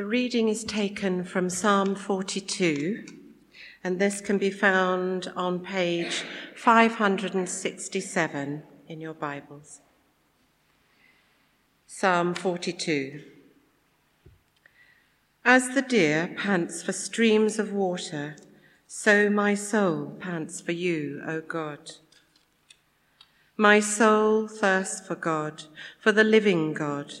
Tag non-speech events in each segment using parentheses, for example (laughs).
The reading is taken from Psalm 42, and this can be found on page 567 in your Bibles. Psalm 42. As the deer pants for streams of water, so my soul pants for you, O God. My soul thirsts for God, for the living God.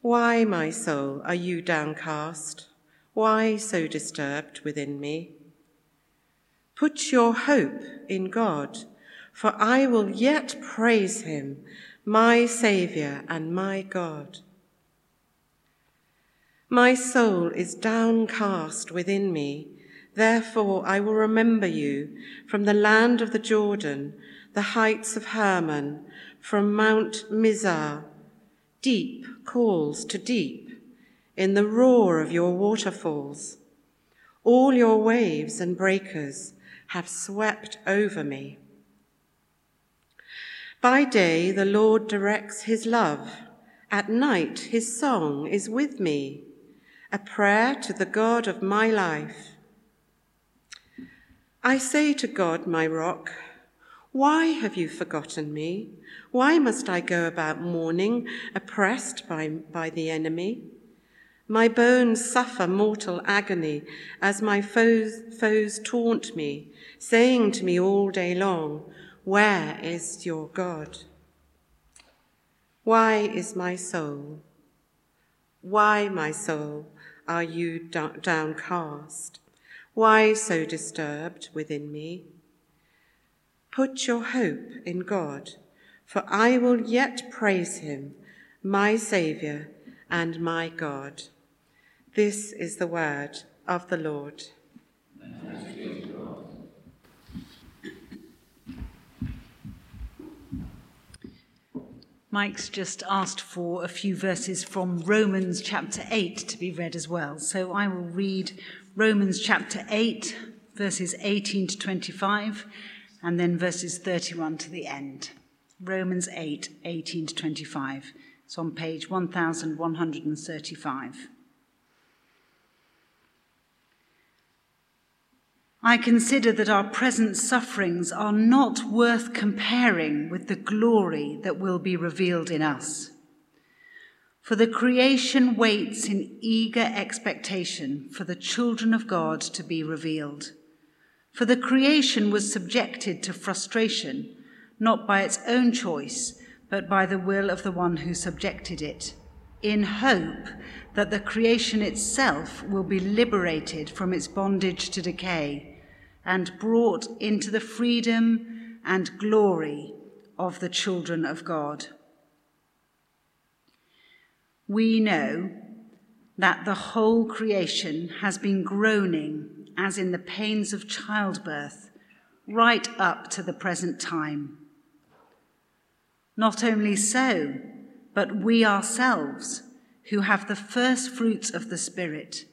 Why, my soul, are you downcast? Why so disturbed within me? Put your hope in God, for I will yet praise him, my Saviour and my God. My soul is downcast within me, therefore I will remember you from the land of the Jordan, the heights of Hermon, from Mount Mizar Deep calls to deep in the roar of your waterfalls. All your waves and breakers have swept over me. By day, the Lord directs his love. At night, his song is with me, a prayer to the God of my life. I say to God, my rock, why have you forgotten me? Why must I go about mourning, oppressed by, by the enemy? My bones suffer mortal agony as my foes, foes taunt me, saying to me all day long, Where is your God? Why is my soul? Why, my soul, are you downcast? Why so disturbed within me? Put your hope in God, for I will yet praise him, my Saviour and my God. This is the word of the Lord. Mike's just asked for a few verses from Romans chapter 8 to be read as well. So I will read Romans chapter 8, verses 18 to 25 and then verses 31 to the end. Romans 8, 18 to 25. It's on page 1135. I consider that our present sufferings are not worth comparing with the glory that will be revealed in us. For the creation waits in eager expectation for the children of God to be revealed. For the creation was subjected to frustration, not by its own choice, but by the will of the one who subjected it, in hope that the creation itself will be liberated from its bondage to decay and brought into the freedom and glory of the children of God. We know that the whole creation has been groaning as in the pains of childbirth, right up to the present time. Not only so, but we ourselves, who have the first fruits of the Spirit,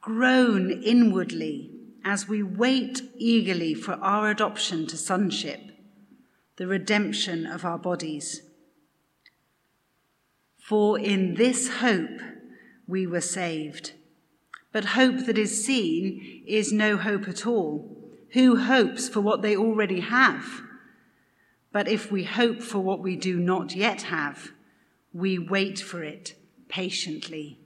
groan inwardly as we wait eagerly for our adoption to sonship, the redemption of our bodies. For in this hope we were saved. But hope that is seen is no hope at all. Who hopes for what they already have? But if we hope for what we do not yet have, we wait for it patiently.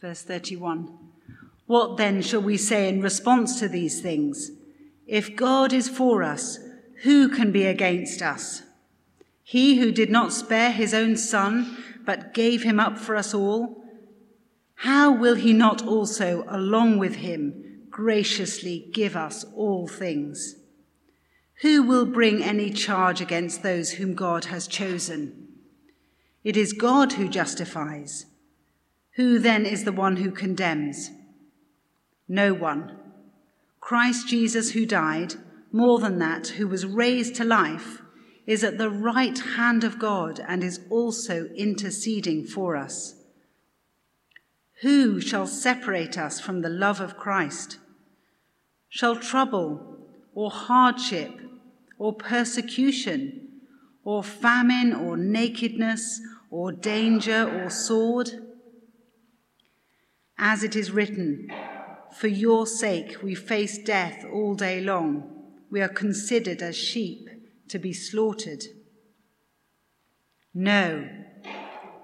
Verse 31 What then shall we say in response to these things? If God is for us, who can be against us? He who did not spare his own son, but gave him up for us all how will he not also, along with him, graciously give us all things? Who will bring any charge against those whom God has chosen? It is God who justifies. Who then is the one who condemns? No one. Christ Jesus, who died, more than that, who was raised to life, is at the right hand of God and is also interceding for us. Who shall separate us from the love of Christ? Shall trouble or hardship or persecution or famine or nakedness or danger or sword? As it is written, For your sake we face death all day long. We are considered as sheep to be slaughtered. No,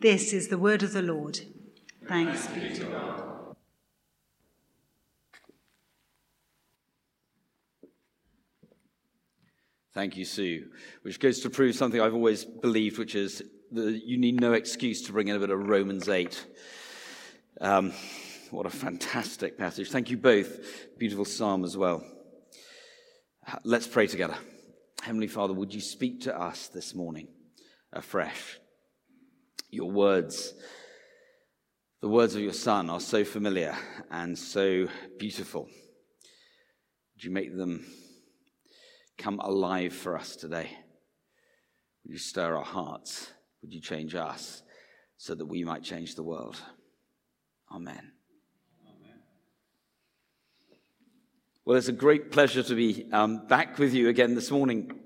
This is the word of the Lord. Thanks be to God. Thank you, Sue. Which goes to prove something I've always believed, which is that you need no excuse to bring in a bit of Romans 8. Um, what a fantastic passage. Thank you both. Beautiful psalm as well. Let's pray together. Heavenly Father, would you speak to us this morning afresh? Your words, the words of your Son, are so familiar and so beautiful. Would you make them come alive for us today? Would you stir our hearts? Would you change us so that we might change the world? Amen. Well, it's a great pleasure to be um, back with you again this morning.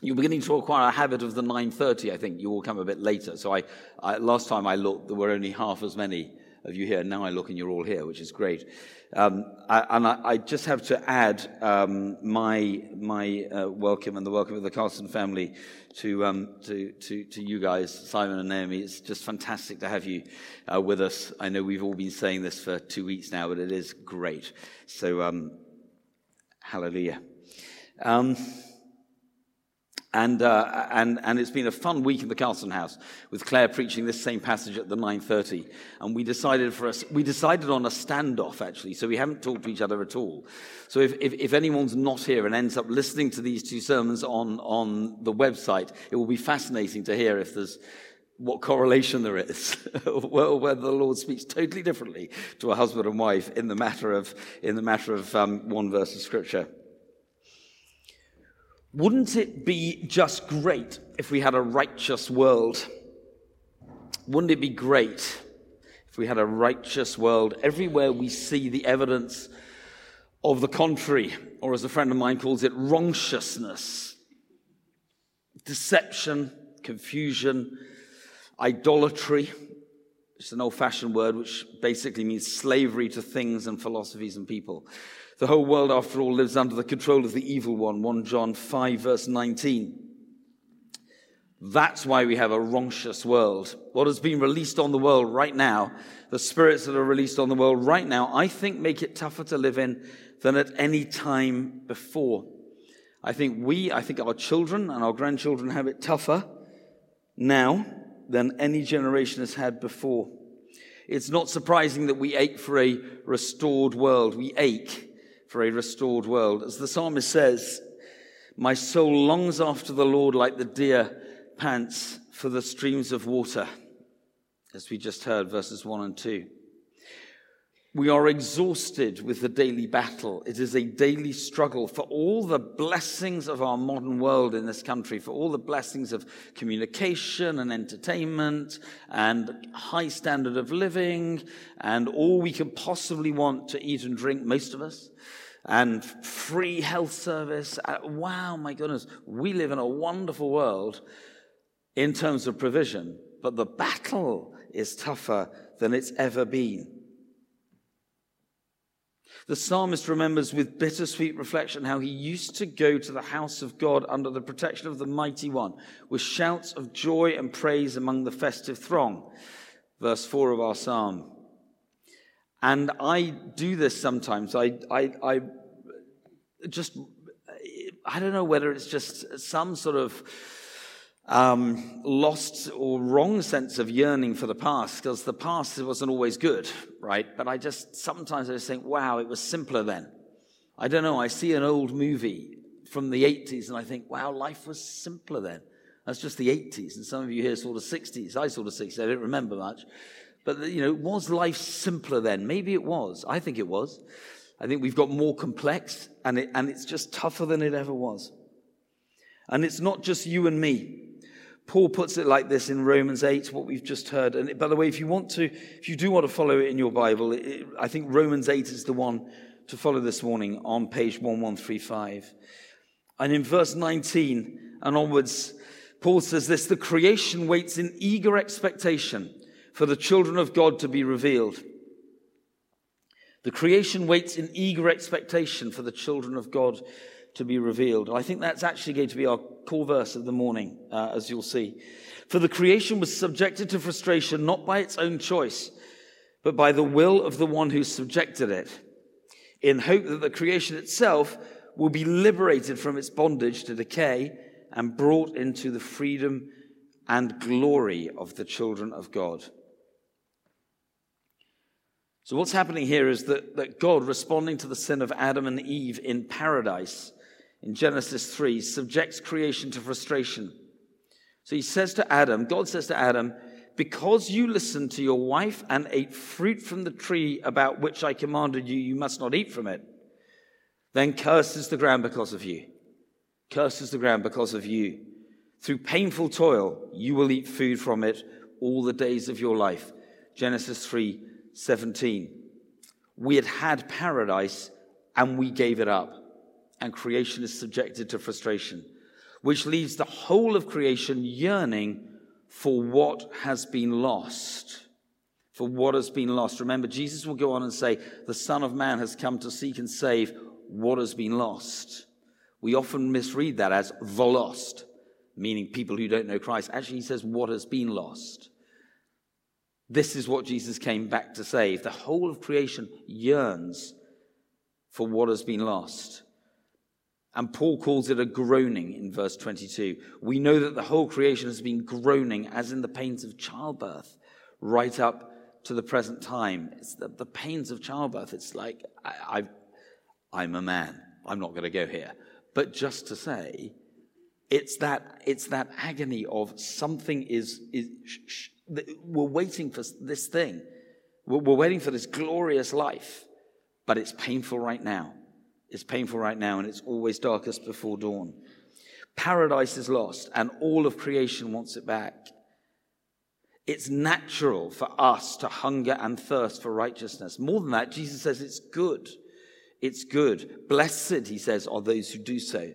You're beginning to acquire a habit of the 9.30, I think. You all come a bit later. So I, I, last time I looked, there were only half as many of you here. Now I look and you're all here, which is great. Um, I, and I, I, just have to add um, my, my uh, welcome and the welcome of the Carlson family to, um, to, to, to, you guys, Simon and Naomi. It's just fantastic to have you uh, with us. I know we've all been saying this for two weeks now, but it is great. So, um, hallelujah. And, uh, and, and it's been a fun week in the Carlson House with Claire preaching this same passage at the 9.30. And we decided for us, we decided on a standoff actually, so we haven't talked to each other at all. So if, if, if anyone's not here and ends up listening to these two sermons on, on the website, it will be fascinating to hear if there's what correlation there is, (laughs) or whether the Lord speaks totally differently to a husband and wife in the matter of, in the matter of um, one verse of scripture. Wouldn't it be just great if we had a righteous world? Wouldn't it be great if we had a righteous world everywhere we see the evidence of the contrary, or as a friend of mine calls it, wrongtiousness, deception, confusion, idolatry? It's an old fashioned word which basically means slavery to things and philosophies and people. The whole world, after all, lives under the control of the evil one. 1 John 5, verse 19. That's why we have a wrongtious world. What has been released on the world right now, the spirits that are released on the world right now, I think make it tougher to live in than at any time before. I think we, I think our children and our grandchildren have it tougher now than any generation has had before. It's not surprising that we ache for a restored world. We ache for a restored world. As the psalmist says, My soul longs after the Lord like the deer pants for the streams of water, as we just heard, verses 1 and 2. We are exhausted with the daily battle. It is a daily struggle for all the blessings of our modern world in this country, for all the blessings of communication and entertainment and high standard of living and all we can possibly want to eat and drink, most of us, and free health service. Uh, wow, my goodness, we live in a wonderful world in terms of provision, but the battle is tougher than it's ever been. The psalmist remembers with bittersweet reflection how he used to go to the house of God under the protection of the mighty one with shouts of joy and praise among the festive throng. verse 4 of our psalm. And I do this sometimes. I, I, I just, I don't know whether it's just some sort of um, lost or wrong sense of yearning for the past, because the past wasn't always good, right? But I just, sometimes I just think, wow, it was simpler then. I don't know. I see an old movie from the 80s and I think, wow, life was simpler then. That's just the 80s. And some of you here saw the 60s. I saw the 60s. I don't remember much. But, you know, was life simpler then? Maybe it was. I think it was. I think we've got more complex and, it, and it's just tougher than it ever was. And it's not just you and me. Paul puts it like this in Romans 8, what we've just heard. And by the way, if you want to, if you do want to follow it in your Bible, it, I think Romans 8 is the one to follow this morning on page 1135. And in verse 19 and onwards, Paul says this the creation waits in eager expectation for the children of God to be revealed. The creation waits in eager expectation for the children of God to be revealed. And I think that's actually going to be our core verse of the morning, uh, as you'll see. For the creation was subjected to frustration not by its own choice, but by the will of the one who subjected it, in hope that the creation itself will be liberated from its bondage to decay and brought into the freedom and glory of the children of God. So, what's happening here is that, that God, responding to the sin of Adam and Eve in paradise in Genesis 3, subjects creation to frustration. So, he says to Adam, God says to Adam, because you listened to your wife and ate fruit from the tree about which I commanded you, you must not eat from it, then curses the ground because of you. Curses the ground because of you. Through painful toil, you will eat food from it all the days of your life. Genesis 3 17. We had had paradise and we gave it up, and creation is subjected to frustration, which leaves the whole of creation yearning for what has been lost. For what has been lost. Remember, Jesus will go on and say, The Son of Man has come to seek and save what has been lost. We often misread that as the lost, meaning people who don't know Christ. Actually, he says, What has been lost. This is what Jesus came back to save. The whole of creation yearns for what has been lost. And Paul calls it a groaning in verse 22. We know that the whole creation has been groaning as in the pains of childbirth right up to the present time. It's the, the pains of childbirth. It's like, I, I, I'm a man. I'm not going to go here. But just to say, it's that, it's that agony of something is, is sh- sh- we're waiting for this thing. We're waiting for this glorious life, but it's painful right now. It's painful right now, and it's always darkest before dawn. Paradise is lost, and all of creation wants it back. It's natural for us to hunger and thirst for righteousness. More than that, Jesus says it's good. It's good. Blessed, he says, are those who do so.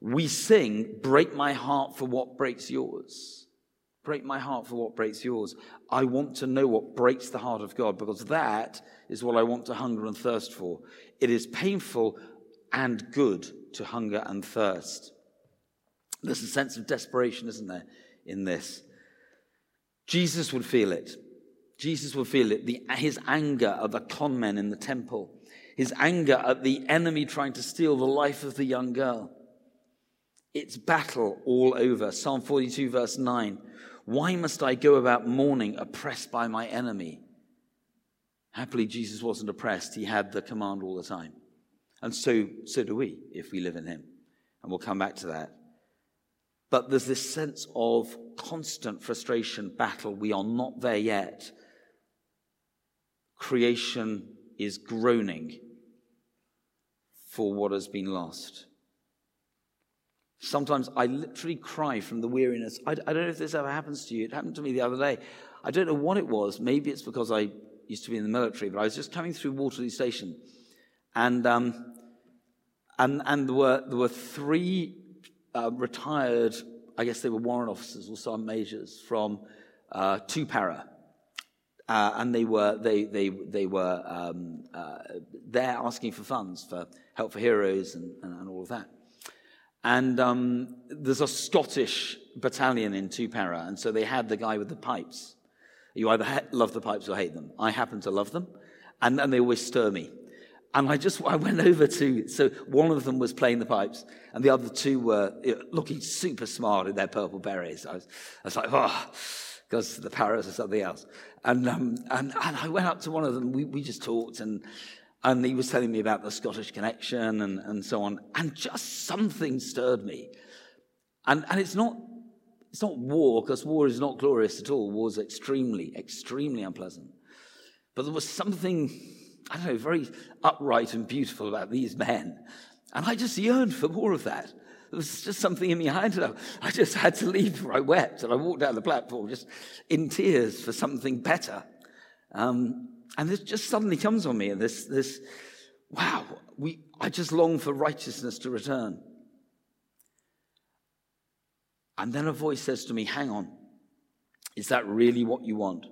We sing, Break my heart for what breaks yours. Break my heart for what breaks yours. I want to know what breaks the heart of God because that is what I want to hunger and thirst for. It is painful and good to hunger and thirst. There's a sense of desperation, isn't there, in this? Jesus would feel it. Jesus would feel it. The, his anger at the con men in the temple, his anger at the enemy trying to steal the life of the young girl. It's battle all over. Psalm 42, verse 9. Why must I go about mourning, oppressed by my enemy? Happily, Jesus wasn't oppressed. He had the command all the time. And so, so do we if we live in him. And we'll come back to that. But there's this sense of constant frustration, battle. We are not there yet. Creation is groaning for what has been lost. Sometimes I literally cry from the weariness. I, I, don't know if this ever happens to you. It happened to me the other day. I don't know what it was. Maybe it's because I used to be in the military, but I was just coming through Waterloo Station. And, um, and, and there, were, there were three uh, retired, I guess they were warrant officers or some majors from uh, two para. Uh, and they were, they, they, they were um, uh, there asking for funds for Help for Heroes and, and, and all of that. And um, there's a Scottish battalion in two para, and so they had the guy with the pipes. You either ha- love the pipes or hate them. I happen to love them, and, and they always stir me. And I just, I went (laughs) over to, so one of them was playing the pipes, and the other two were looking super smart in their purple berets. I was, I was like, oh, because the parrots or something else. And, um, and, and I went up to one of them, we, we just talked, and, and he was telling me about the Scottish connection and, and so on. And just something stirred me. And, and it's not, it's not war, because war is not glorious at all. War is extremely, extremely unpleasant. But there was something I don't know, very upright and beautiful about these men. And I just yearned for more of that. There was just something in me. I, I just had to leave I wept. And I walked down the platform just in tears for something better. Um, and this just suddenly comes on me. This, this, wow, we, I just long for righteousness to return. And then a voice says to me, hang on. Is that really what you want?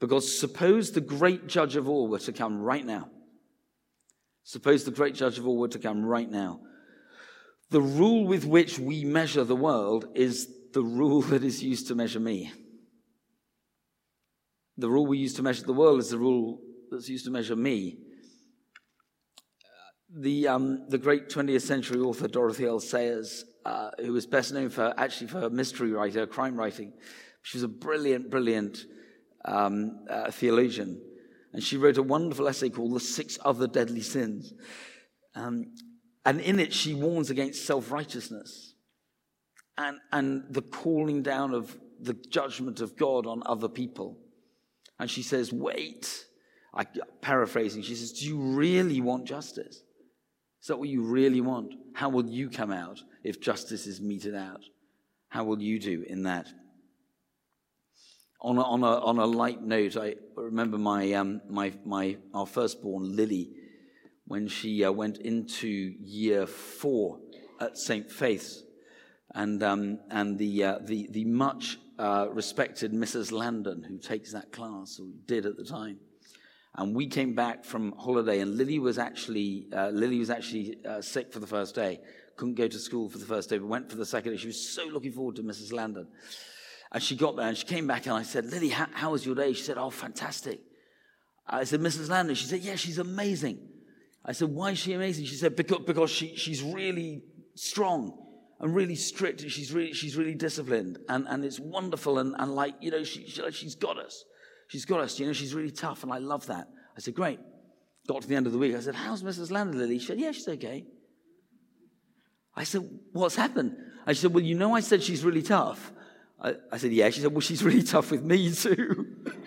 Because suppose the great judge of all were to come right now. Suppose the great judge of all were to come right now. The rule with which we measure the world is the rule (laughs) that is used to measure me. The rule we use to measure the world is the rule that's used to measure me. The, um, the great 20th century author Dorothy L. Sayers, uh, who was best known for actually for her mystery writer, crime writing, she was a brilliant, brilliant um, uh, theologian. And she wrote a wonderful essay called The Six Other Deadly Sins. Um, and in it, she warns against self righteousness and, and the calling down of the judgment of God on other people. And she says, Wait. I, paraphrasing, she says, Do you really want justice? Is that what you really want? How will you come out if justice is meted out? How will you do in that? On a, on a, on a light note, I remember my, um, my, my, our firstborn, Lily, when she uh, went into year four at St. Faith's. And, um, and the, uh, the, the much uh, respected Mrs. Landon, who takes that class, or did at the time. And we came back from holiday, and Lily was actually, uh, Lily was actually uh, sick for the first day. Couldn't go to school for the first day, but went for the second day. She was so looking forward to Mrs. Landon. And she got there and she came back and I said, Lily, how, how was your day? She said, Oh, fantastic. I said, Mrs. Landon. She said, Yeah, she's amazing. I said, Why is she amazing? She said, Because, because she, she's really strong and really strict and she's really, she's really disciplined and, and it's wonderful and, and like, you know, she, she, she's got us. She's got us, you know, she's really tough and I love that. I said, Great. Got to the end of the week. I said, How's Mrs. Landon, Lily? She said, Yeah, she's okay. I said, What's happened? I said, Well, you know, I said she's really tough. I, I said, Yeah. She said, Well, she's really tough with me too. (laughs)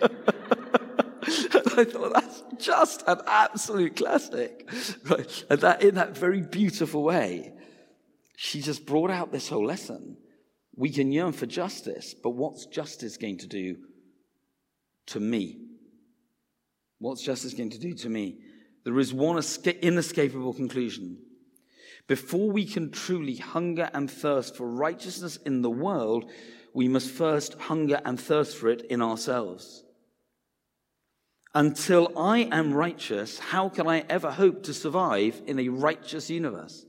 I thought that's just an absolute classic. Right. And that in that very beautiful way, she just brought out this whole lesson. We can yearn for justice, but what's justice going to do to me? What's justice going to do to me? There is one inescapable conclusion. Before we can truly hunger and thirst for righteousness in the world, we must first hunger and thirst for it in ourselves. Until I am righteous, how can I ever hope to survive in a righteous universe?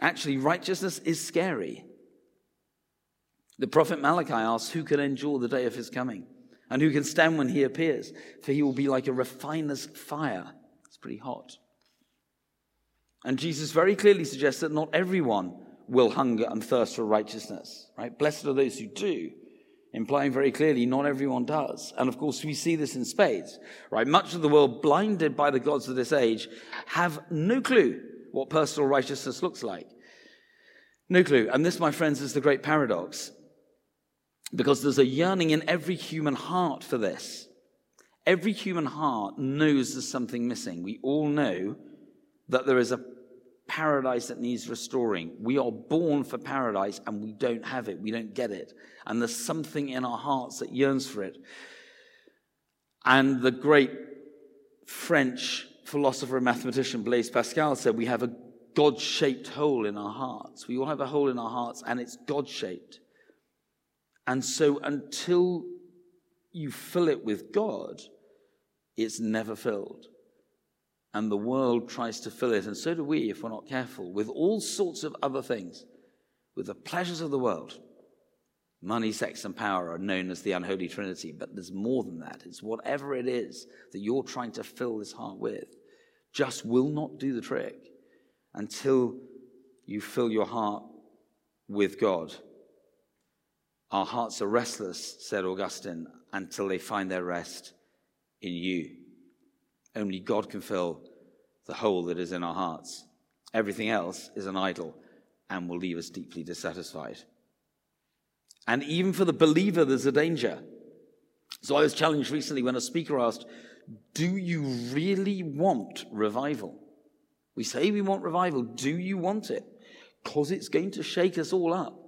Actually, righteousness is scary. The prophet Malachi asks, Who can endure the day of his coming? And who can stand when he appears? For he will be like a refiner's fire. It's pretty hot. And Jesus very clearly suggests that not everyone will hunger and thirst for righteousness, right? Blessed are those who do, implying very clearly not everyone does. And of course, we see this in spades, right? Much of the world, blinded by the gods of this age, have no clue what personal righteousness looks like. No clue. And this, my friends, is the great paradox. Because there's a yearning in every human heart for this. Every human heart knows there's something missing. We all know that there is a paradise that needs restoring. We are born for paradise and we don't have it. We don't get it. And there's something in our hearts that yearns for it. And the great French philosopher and mathematician Blaise Pascal said we have a God shaped hole in our hearts. We all have a hole in our hearts and it's God shaped. And so until you fill it with God, it's never filled and the world tries to fill it, and so do we if we're not careful, with all sorts of other things, with the pleasures of the world. Money, sex, and power are known as the unholy trinity, but there's more than that. It's whatever it is that you're trying to fill this heart with, just will not do the trick until you fill your heart with God. Our hearts are restless, said Augustine, until they find their rest in you. Only God can fill the hole that is in our hearts. Everything else is an idol and will leave us deeply dissatisfied. And even for the believer, there's a danger. So I was challenged recently when a speaker asked, Do you really want revival? We say we want revival. Do you want it? Because it's going to shake us all up.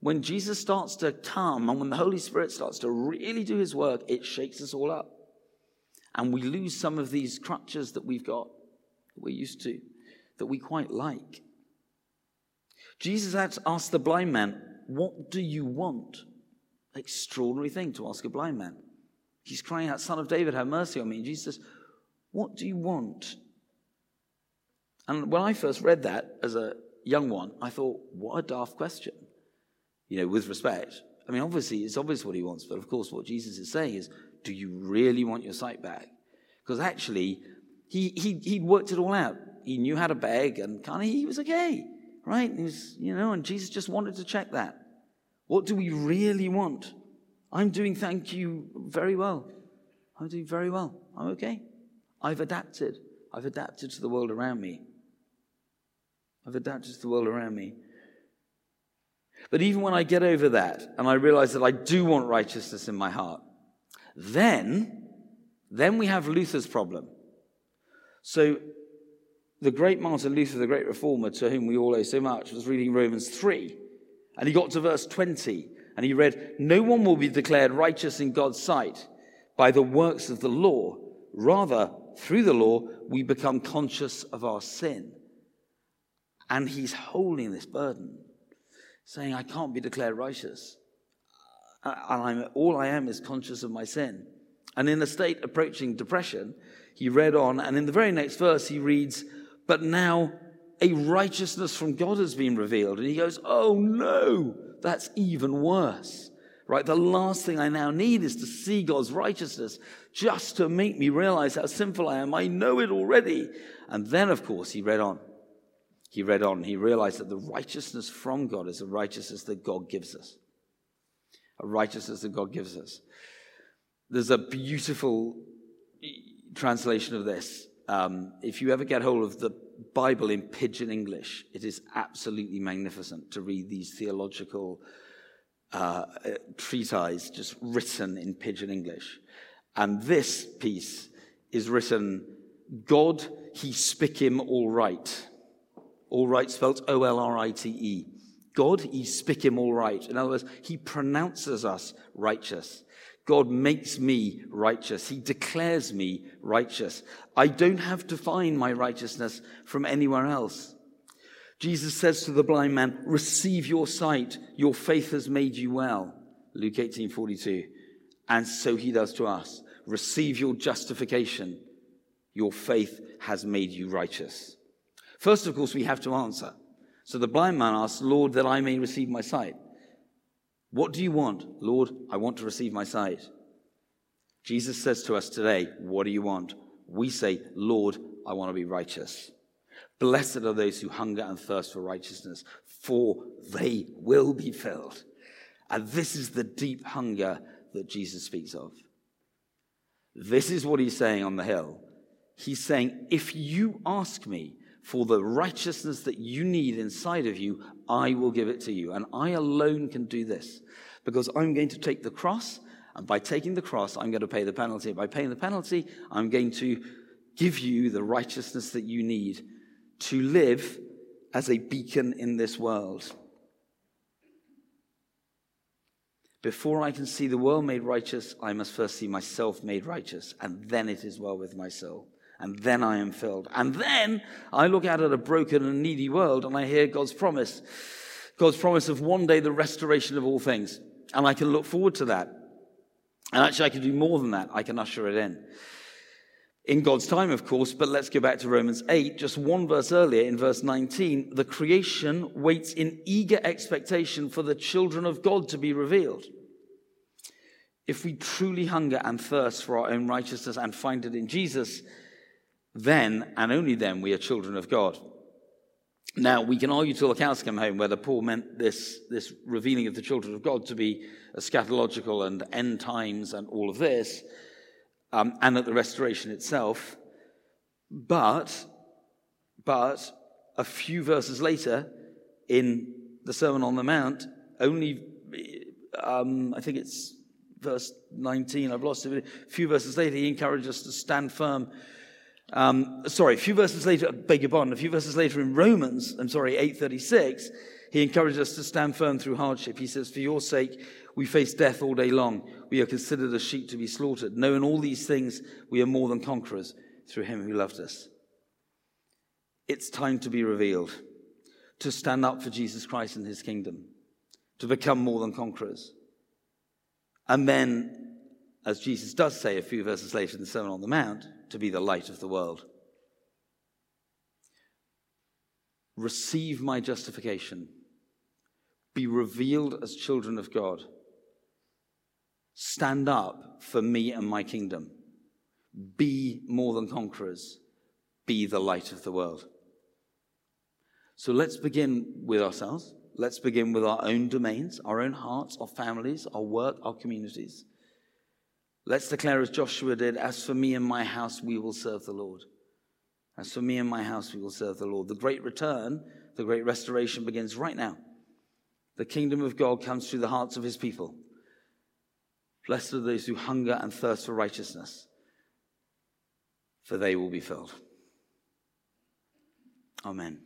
When Jesus starts to come and when the Holy Spirit starts to really do his work, it shakes us all up. And we lose some of these crutches that we've got, that we're used to, that we quite like. Jesus asked the blind man, What do you want? Extraordinary thing to ask a blind man. He's crying out, Son of David, have mercy on me. And Jesus says, What do you want? And when I first read that as a young one, I thought, What a daft question you know, with respect. I mean, obviously, it's obvious what he wants, but of course, what Jesus is saying is, do you really want your sight back? Because actually, he, he, he'd worked it all out. He knew how to beg, and kind of he was okay, right? He was, you know, and Jesus just wanted to check that. What do we really want? I'm doing, thank you, very well. I'm doing very well. I'm okay. I've adapted. I've adapted to the world around me. I've adapted to the world around me. But even when I get over that and I realize that I do want righteousness in my heart, then, then we have Luther's problem. So the great Martin Luther, the great reformer to whom we all owe so much, was reading Romans 3. And he got to verse 20 and he read, No one will be declared righteous in God's sight by the works of the law. Rather, through the law, we become conscious of our sin. And he's holding this burden saying, I can't be declared righteous. And I'm, all I am is conscious of my sin. And in a state approaching depression, he read on, and in the very next verse, he reads, But now a righteousness from God has been revealed. And he goes, Oh no, that's even worse. Right? The last thing I now need is to see God's righteousness just to make me realize how sinful I am. I know it already. And then, of course, he read on he read on, he realized that the righteousness from God is a righteousness that God gives us. A righteousness that God gives us. There's a beautiful translation of this. Um, if you ever get hold of the Bible in pidgin English, it is absolutely magnificent to read these theological uh, treatises just written in pidgin English. And this piece is written God, he spick him all right. All right spelt O L R I T E. God, he spick him all right. In other words, he pronounces us righteous. God makes me righteous. He declares me righteous. I don't have to find my righteousness from anywhere else. Jesus says to the blind man, receive your sight. Your faith has made you well. Luke 18, 42. And so he does to us. Receive your justification. Your faith has made you righteous. First, of course, we have to answer. So the blind man asks, Lord, that I may receive my sight. What do you want? Lord, I want to receive my sight. Jesus says to us today, What do you want? We say, Lord, I want to be righteous. Blessed are those who hunger and thirst for righteousness, for they will be filled. And this is the deep hunger that Jesus speaks of. This is what he's saying on the hill. He's saying, If you ask me, for the righteousness that you need inside of you, I will give it to you. And I alone can do this because I'm going to take the cross, and by taking the cross, I'm going to pay the penalty. By paying the penalty, I'm going to give you the righteousness that you need to live as a beacon in this world. Before I can see the world made righteous, I must first see myself made righteous, and then it is well with my soul and then I am filled. And then I look out at a broken and needy world and I hear God's promise. God's promise of one day the restoration of all things. And I can look forward to that. And actually, I can do more than that. I can usher it in. in God's time, of course, but let's go back to Romans 8, just one verse earlier in verse 19. The creation waits in eager expectation for the children of God to be revealed. If we truly hunger and thirst for our own righteousness and find it in Jesus, then and only then we are children of God. Now, we can argue till the cows come home whether Paul meant this, this revealing of the children of God to be eschatological and end times and all of this, um, and at the restoration itself. But, but a few verses later in the Sermon on the Mount, only, um, I think it's verse 19, I've lost it, a few verses later, he encouraged us to stand firm um, sorry, a few verses later, beg your pardon, a few verses later in Romans, I'm sorry, 836, he encourages us to stand firm through hardship. He says, For your sake, we face death all day long. We are considered as sheep to be slaughtered. Knowing all these things, we are more than conquerors through him who loved us. It's time to be revealed, to stand up for Jesus Christ and his kingdom, to become more than conquerors. And then, as Jesus does say a few verses later in the Sermon on the Mount, to be the light of the world. Receive my justification. Be revealed as children of God. Stand up for me and my kingdom. Be more than conquerors. Be the light of the world. So let's begin with ourselves. Let's begin with our own domains, our own hearts, our families, our work, our communities. Let's declare as Joshua did, as for me and my house, we will serve the Lord. As for me and my house, we will serve the Lord. The great return, the great restoration begins right now. The kingdom of God comes through the hearts of his people. Blessed are those who hunger and thirst for righteousness, for they will be filled. Amen.